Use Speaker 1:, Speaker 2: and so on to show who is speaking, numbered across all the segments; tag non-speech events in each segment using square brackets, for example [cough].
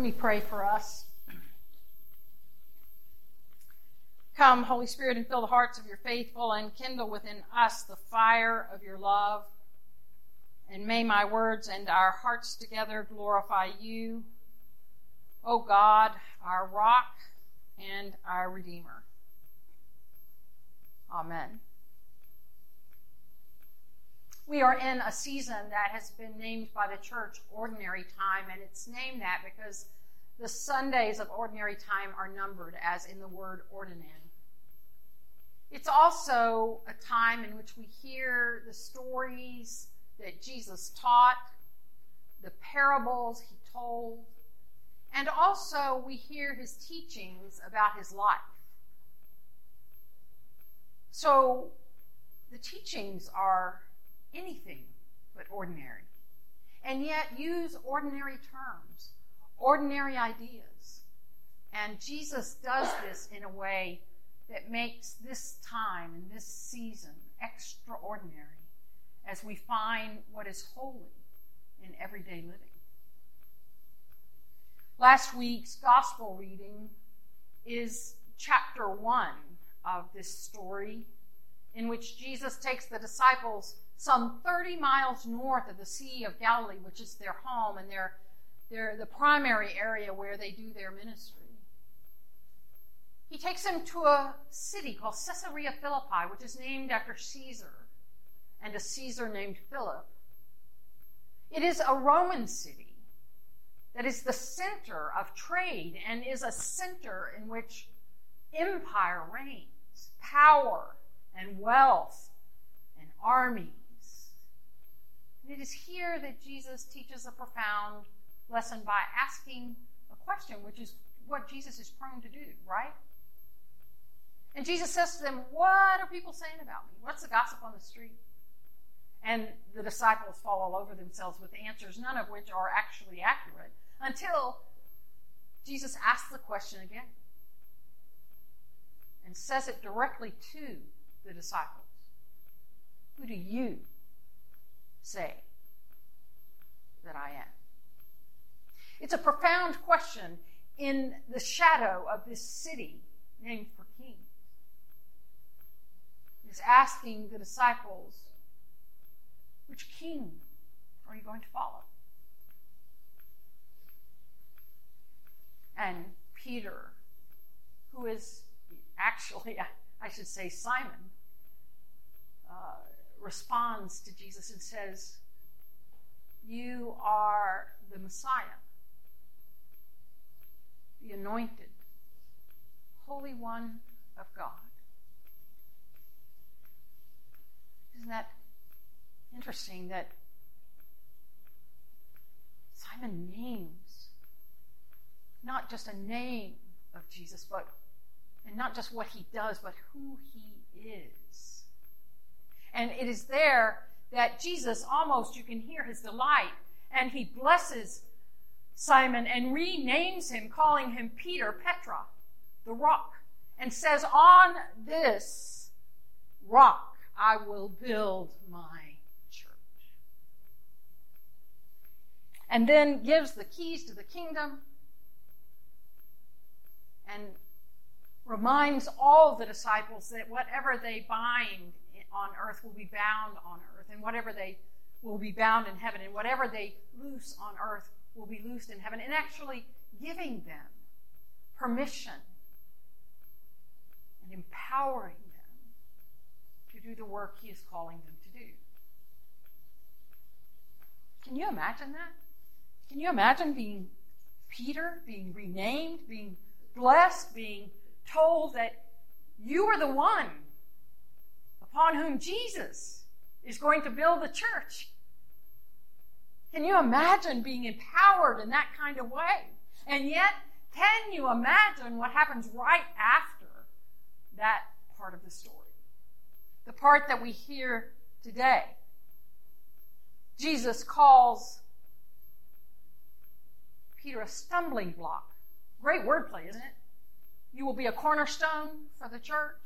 Speaker 1: Let me pray for us. Come, Holy Spirit, and fill the hearts of your faithful and kindle within us the fire of your love. And may my words and our hearts together glorify you, O God, our rock and our Redeemer. Amen. We are in a season that has been named by the church Ordinary Time, and it's named that because the Sundays of Ordinary Time are numbered, as in the word ordinary. It's also a time in which we hear the stories that Jesus taught, the parables he told, and also we hear his teachings about his life. So the teachings are anything but ordinary, and yet use ordinary terms, ordinary ideas. And Jesus does this in a way that makes this time and this season extraordinary as we find what is holy in everyday living. Last week's gospel reading is chapter 1 of this story, in which Jesus takes the disciples some 30 miles north of the Sea of Galilee, which is their home and their, their, the primary area where they do their ministry. He takes them to a city called Caesarea Philippi, which is named after Caesar and a Caesar named Philip. It is a Roman city that is the center of trade and is a center in which empire reigns, power and wealth and armies. It is here that Jesus teaches a profound lesson by asking a question, which is what Jesus is prone to do, right? And Jesus says to them, What are people saying about me? What's the gossip on the street? And the disciples fall all over themselves with answers, none of which are actually accurate, until Jesus asks the question again and says it directly to the disciples Who do you say that I am? It's a profound question in the shadow of this city named for kings. It's asking the disciples, which king are you going to follow? And Peter, who is actually, [laughs] I should say, Simon, uh, responds to Jesus and says, You are the Messiah, the anointed, Holy One of God. Isn't that interesting that Simon names not just a name of Jesus, but and not just what he does, but who he is. And it is there that Jesus almost, you can hear his delight, and he blesses Simon and renames him, calling him Peter, Petra, the rock, and says, On this rock I will build my church. And then gives the keys to the kingdom and reminds all the disciples that whatever they bind on earth will be bound on earth, and whatever they will be bound in heaven, and whatever they loose on earth will be loosed in heaven, and actually giving them permission and empowering them to do the work He is calling them to do. Can you imagine that? Can you imagine being Peter, being renamed, being blessed, being told that you are the one upon whom Jesus is going to build the church. Can you imagine being empowered in that kind of way? And yet, can you imagine what happens right after that part of the story? The part that we hear today. Jesus calls Peter a stumbling block. Great wordplay, isn't it? You will be a cornerstone for the church.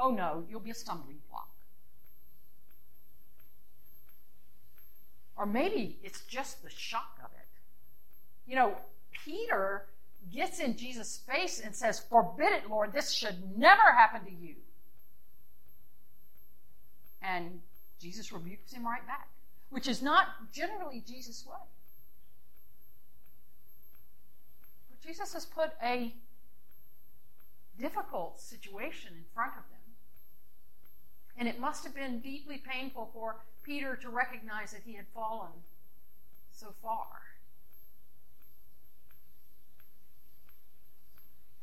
Speaker 1: Oh no, you'll be a stumbling block. Or maybe it's just the shock of it. you know, Peter gets in Jesus' face and says, Forbid it, Lord, this should never happen to you. And Jesus rebukes him right back, which is not generally Jesus' way. But Jesus has put a difficult situation in front of them. And it must have been deeply painful for Peter to recognize that he had fallen so far.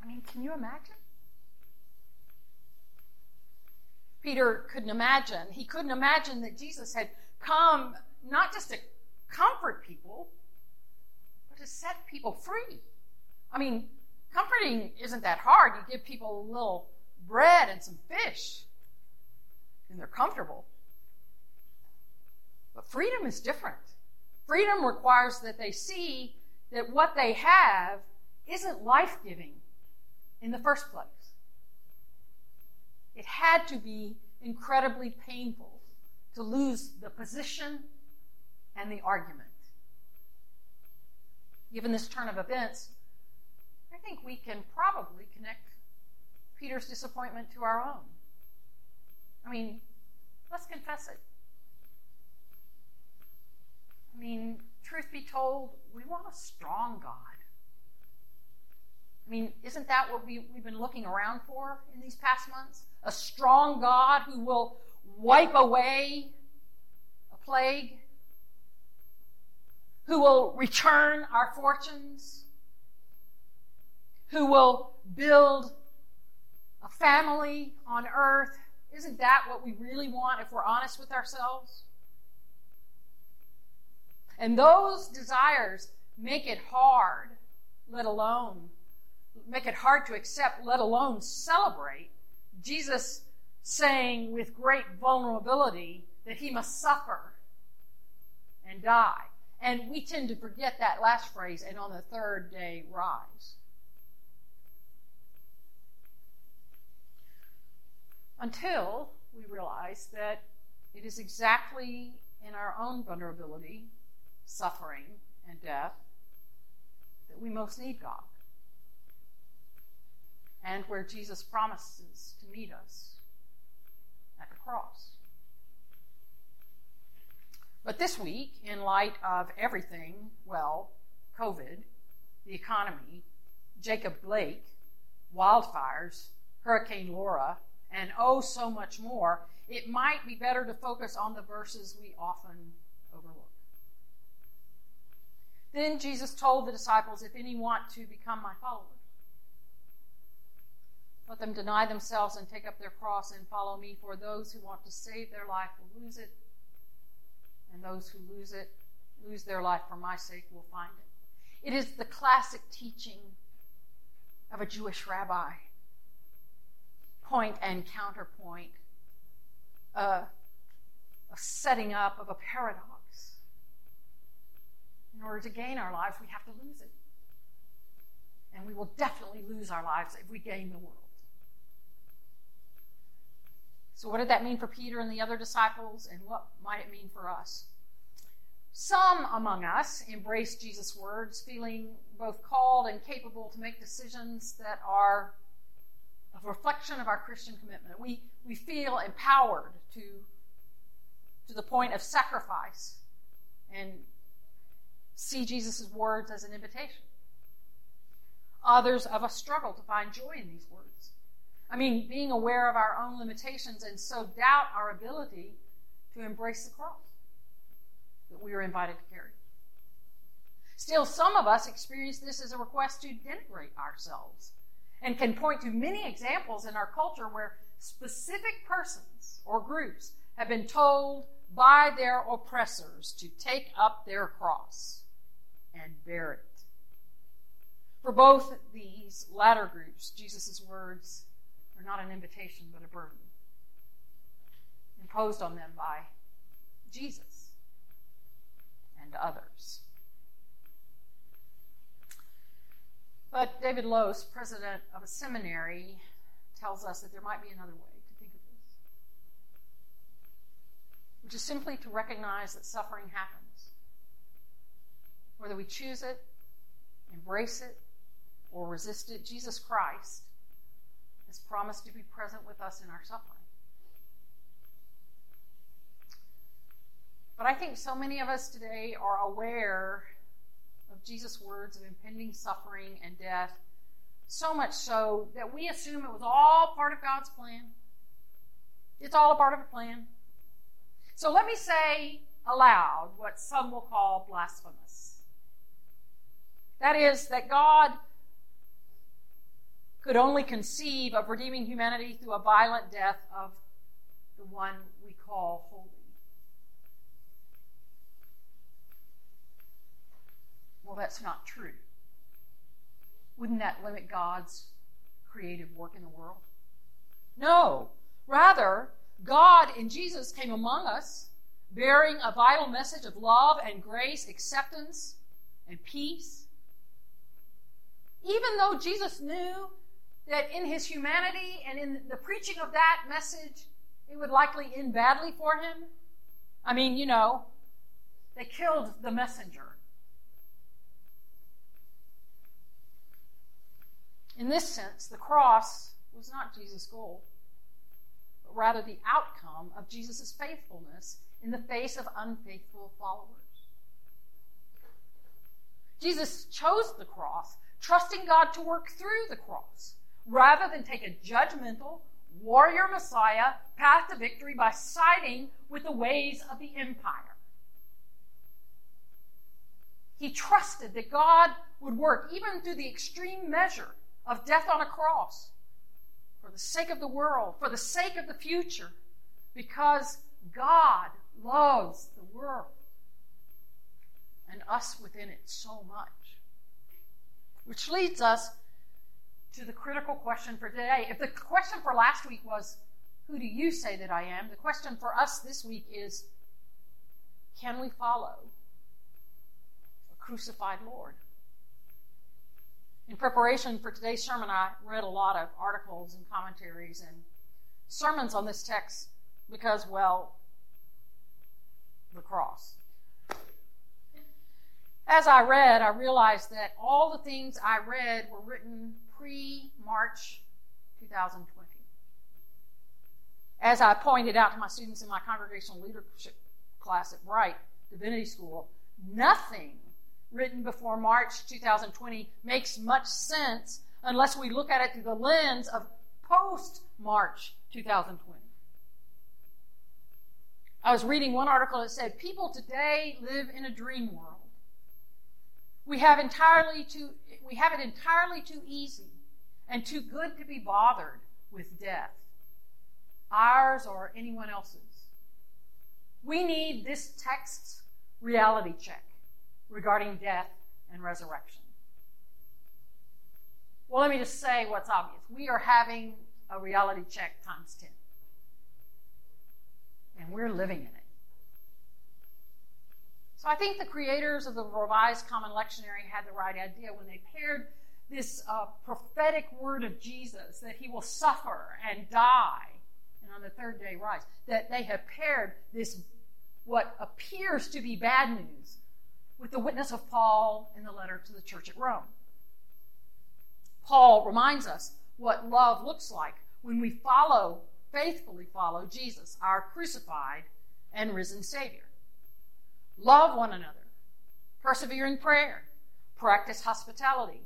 Speaker 1: I mean, can you imagine? Peter couldn't imagine. He couldn't imagine that Jesus had come not just to comfort people, but to set people free. I mean, comforting isn't that hard. You give people a little bread and some fish, and they're comfortable. But freedom is different. Freedom requires that they see that what they have isn't life giving in the first place. It had to be incredibly painful to lose the position and the argument. Given this turn of events, I think we can probably connect Peter's disappointment to our own. I mean, let's confess it. I mean, truth be told, we want a strong God. I mean, isn't that what we, we've been looking around for in these past months? A strong God who will wipe away a plague, who will return our fortunes, who will build a family on earth. Isn't that what we really want if we're honest with ourselves? And those desires make it hard, let alone make it hard to accept, let alone celebrate, Jesus saying with great vulnerability that he must suffer and die. And we tend to forget that last phrase, and on the third day rise. Until we realize that it is exactly in our own vulnerability, suffering, and death that we most need God and where Jesus promises to meet us at the cross. But this week, in light of everything, well, COVID, the economy, Jacob Blake, wildfires, Hurricane Laura, and oh so much more, it might be better to focus on the verses we often overlook. Then Jesus told the disciples, If any want to become my followers, let them deny themselves and take up their cross and follow me. For those who want to save their life will lose it, and those who lose it, lose their life for my sake, will find it. It is the classic teaching of a Jewish rabbi. Point and counterpoint, uh, a setting up of a paradox. In order to gain our lives, we have to lose it. And we will definitely lose our lives if we gain the world. So, what did that mean for Peter and the other disciples, and what might it mean for us? Some among us embrace Jesus' words, feeling both called and capable to make decisions that are a reflection of our Christian commitment. We, we feel empowered to, to the point of sacrifice and see Jesus' words as an invitation. Others of us struggle to find joy in these words. I mean, being aware of our own limitations and so doubt our ability to embrace the cross that we are invited to carry. Still, some of us experience this as a request to denigrate ourselves and can point to many examples in our culture where specific persons or groups have been told by their oppressors to take up their cross and bear it. For both these latter groups, Jesus' words are not an invitation, but a burden imposed on them by Jesus and others. But David Lose, president of a seminary, tells us that there might be another way to think of this, which is simply to recognize that suffering happens, whether we choose it embrace it or resist it, Jesus Christ has promised to be present with us in our suffering. But I think so many of us today are aware Jesus' words of impending suffering and death, so much so that we assume it was all part of God's plan. It's all a part of a plan. So let me say aloud what some will call blasphemous. That is, that God could only conceive of redeeming humanity through a violent death of the one we call holy. Well, that's not true. Wouldn't that limit God's creative work in the world? No. Rather, God in Jesus came among us, bearing a vital message of love and grace, acceptance and peace. Even though Jesus knew that in his humanity and in the preaching of that message, it would likely end badly for him. I mean, you know, they killed the messenger. In this sense, the cross was not Jesus' goal, but rather the outcome of Jesus' faithfulness in the face of unfaithful followers. Jesus chose the cross, trusting God to work through the cross, rather than take a judgmental, warrior Messiah path to victory by siding with the ways of the empire. He trusted that God would work even through the extreme measure of death on a cross for the sake of the world, for the sake of the future, because God loves the world and us within it so much. Which leads us to the critical question for today. If the question for last week was, Who do you say that I am? the question for us this week is, Can we follow a crucified Lord? In preparation for today's sermon, I read a lot of articles and commentaries and sermons on this text because, well, the cross. As I read, I realized that all the things I read were written pre March 2020. As I pointed out to my students in my congregational leadership class at Brite Divinity School, nothing written before March 2020 makes much sense unless we look at it through the lens of post March 2020. I was reading one article that said people today live in a dream world. We have entirely too we have it entirely too easy and too good to be bothered with death, ours or anyone else's. We need this text's reality check regarding death and resurrection. Well, let me just say what's obvious. We are having a reality check times 10. And we're living in it. So I think the creators of the Revised Common Lectionary had the right idea when they paired this uh, prophetic word of Jesus that he will suffer and die and on the third day rise, that they have paired this, what appears to be bad news, with the witness of Paul in the letter to the church at Rome. Paul reminds us what love looks like when we follow, faithfully follow Jesus, our crucified and risen Savior. Love one another, persevere in prayer, practice hospitality,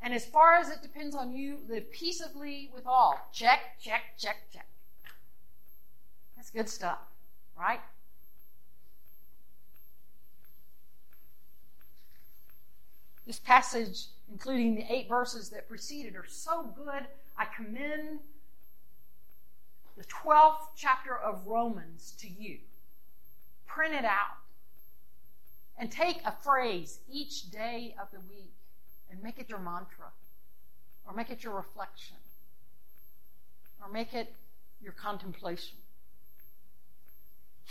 Speaker 1: and as far as it depends on you, live peaceably with all. Check, check, check, check. That's good stuff, right? This passage, including the eight verses that preceded, are so good. I commend the 12th chapter of Romans to you. Print it out and take a phrase each day of the week and make it your mantra, or make it your reflection, or make it your contemplation.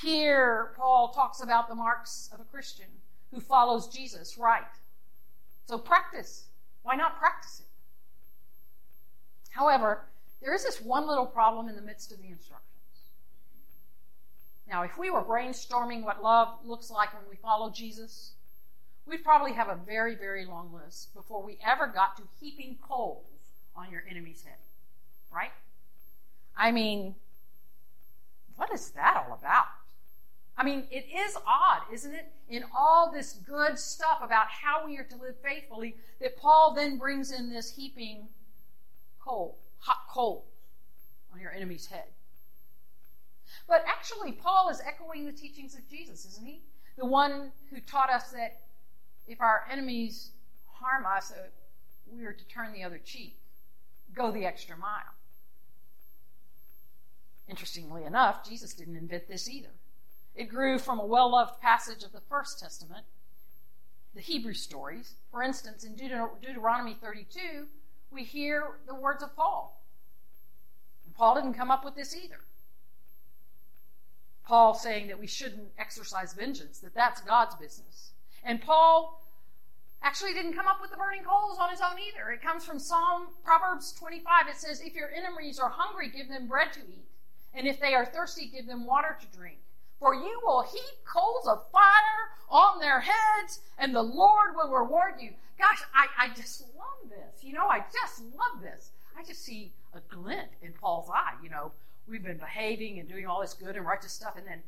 Speaker 1: Here, Paul talks about the marks of a Christian who follows Jesus right. So practice. Why not practice it? However, there is this one little problem in the midst of the instructions. Now, if we were brainstorming what love looks like when we follow Jesus, we'd probably have a very, very long list before we ever got to heaping coals on your enemy's head. Right? I mean, what is that all about? I mean, it is odd, isn't it? In all this good stuff about how we are to live faithfully, that Paul then brings in this heaping coal, hot coal on your enemy's head. But actually, Paul is echoing the teachings of Jesus, isn't he? The one who taught us that if our enemies harm us, uh, we are to turn the other cheek, go the extra mile. Interestingly enough, Jesus didn't invent this either. It grew from a well loved passage of the First Testament, the Hebrew stories. For instance, in Deut- Deuteronomy 32, we hear the words of Paul. And Paul didn't come up with this either. Paul saying that we shouldn't exercise vengeance, that that's God's business. And Paul actually didn't come up with the burning coals on his own either. It comes from Psalm Proverbs 25. It says, If your enemies are hungry, give them bread to eat. And if they are thirsty, give them water to drink. For you will heap coals of fire on their heads, and the Lord will reward you. Gosh, I, I just love this. You know, I just love this. I just see a glint in Paul's eye. You know, we've been behaving and doing all this good and righteous stuff, and then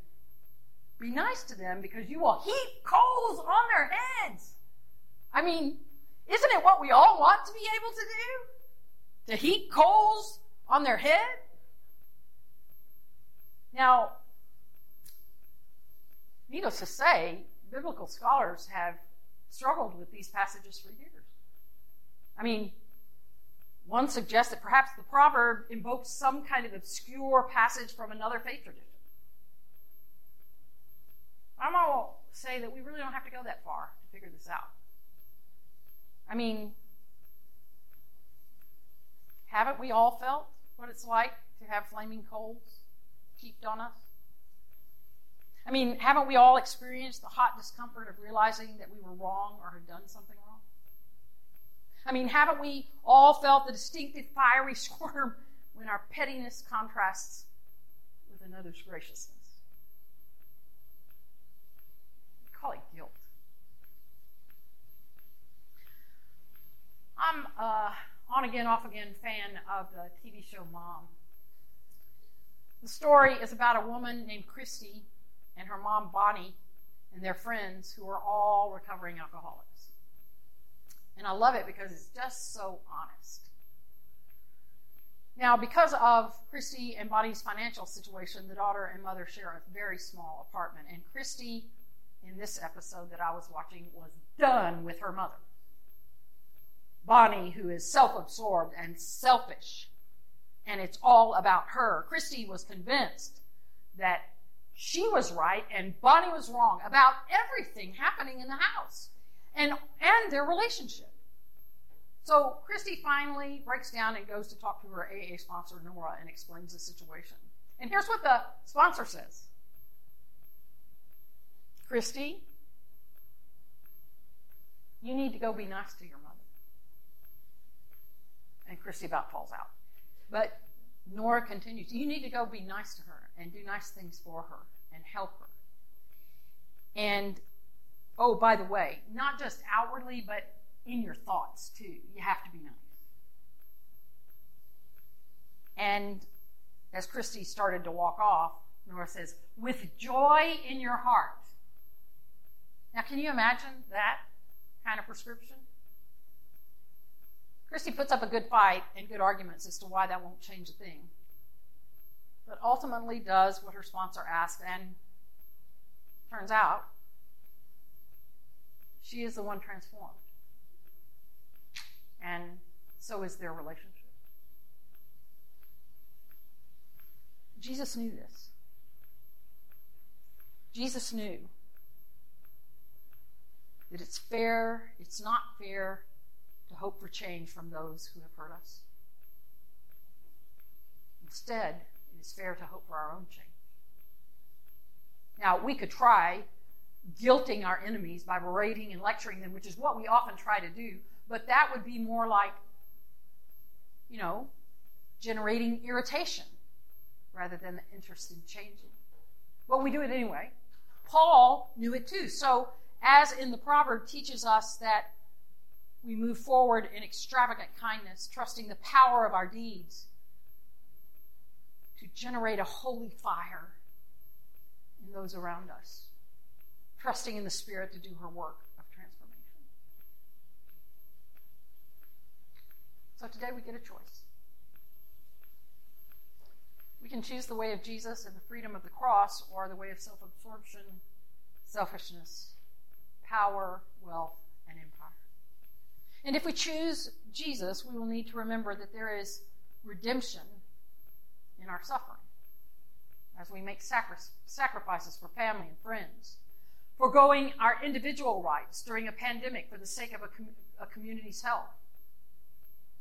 Speaker 1: be nice to them because you will heap coals on their heads. I mean, isn't it what we all want to be able to do? To heap coals on their head? Now, needless to say, biblical scholars have struggled with these passages for years. I mean, one suggests that perhaps the proverb invokes some kind of obscure passage from another faith tradition. I'm to say that we really don't have to go that far to figure this out. I mean, haven't we all felt what it's like to have flaming coals heaped on us? I mean, haven't we all experienced the hot discomfort of realizing that we were wrong or had done something wrong? I mean, haven't we all felt the distinctive fiery [laughs] squirm when our pettiness contrasts with another's graciousness? We call it guilt. I'm a on again, off again fan of the TV show Mom. The story is about a woman named Christy and her mom Bonnie and their friends who are all recovering alcoholics. And I love it because it's just so honest. Now, because of Christy and Bonnie's financial situation, the daughter and mother share a very small apartment. And Christy, in this episode that I was watching, was done with her mother. Bonnie, who is self absorbed and selfish, and it's all about her. Christy was convinced that she was right and Bonnie was wrong about everything happening in the house and, and their relationship. So Christy finally breaks down and goes to talk to her AA sponsor, Nora, and explains the situation. And here's what the sponsor says Christy, you need to go be nice to your mother. And Christy about falls out. But Nora continues, You need to go be nice to her and do nice things for her and help her. And, oh, by the way, not just outwardly, but in your thoughts too. You have to be nice. And as Christy started to walk off, Nora says, with joy in your heart. Now, can you imagine that kind of prescription? Christy puts up a good fight and good arguments as to why that won't change a thing. But ultimately does what her sponsor asks, and turns out she is the one transformed. And so is their relationship. Jesus knew this. Jesus knew that it's fair, it's not fair to hope for change from those who have hurt us. Instead, it is fair to hope for our own change. Now, we could try guilting our enemies by berating and lecturing them, which is what we often try to do, but that would be more like, you know, generating irritation rather than the interest in changing. Well, we do it anyway. Paul knew it too. So as in the proverb, teaches us that we move forward in extravagant kindness, trusting the power of our deeds to generate a holy fire in those around us, trusting in the Spirit to do her work of transformation. So today we get a choice. We can choose the way of Jesus and the freedom of the cross, or the way of self absorption, selfishness, power, wealth. And if we choose Jesus, we will need to remember that there is redemption in our suffering as we make sacrifices for family and friends, foregoing our individual rights during a pandemic for the sake of a, com- a community's health.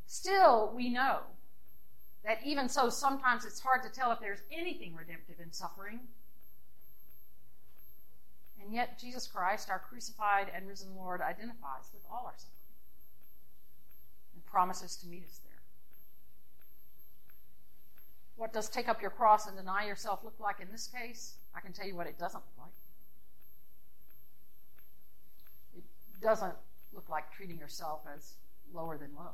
Speaker 1: Still, we know that even so, sometimes it's hard to tell if there's anything redemptive in suffering. And yet, Jesus Christ, our crucified and risen Lord, identifies with all our suffering promises to meet us there. What does take up your cross and deny yourself look like in this case? I can tell you what it doesn't look like. It doesn't look like treating yourself as lower than low.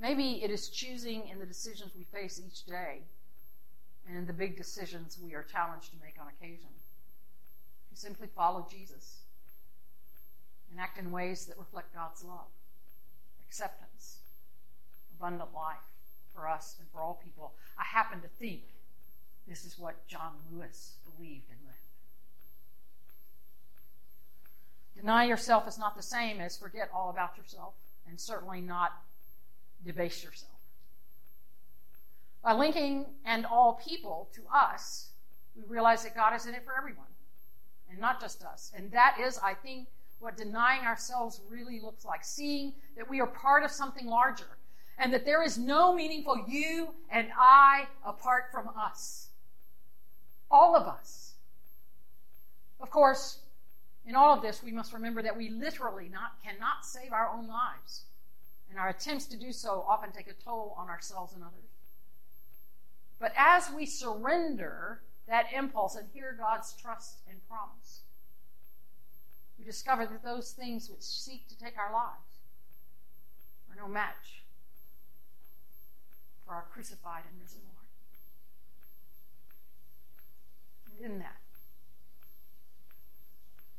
Speaker 1: Maybe it is choosing in the decisions we face each day and in the big decisions we are challenged to make on occasion. To simply follow Jesus and act in ways that reflect God's love, acceptance, abundant life for us and for all people. I happen to think this is what John Lewis believed and lived. Deny yourself is not the same as forget all about yourself, and certainly not debase yourself. By linking and all people to us, we realize that God is in it for everyone, and not just us. And that is, I think, what denying ourselves really looks like seeing that we are part of something larger and that there is no meaningful you and I apart from us. All of us. Of course, in all of this, we must remember that we literally not, cannot save our own lives, and our attempts to do so often take a toll on ourselves and others. But as we surrender that impulse and hear God's trust and promise, discover that those things which seek to take our lives are no match for our crucified and risen Lord. And in that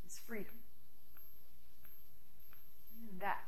Speaker 1: is freedom. And in that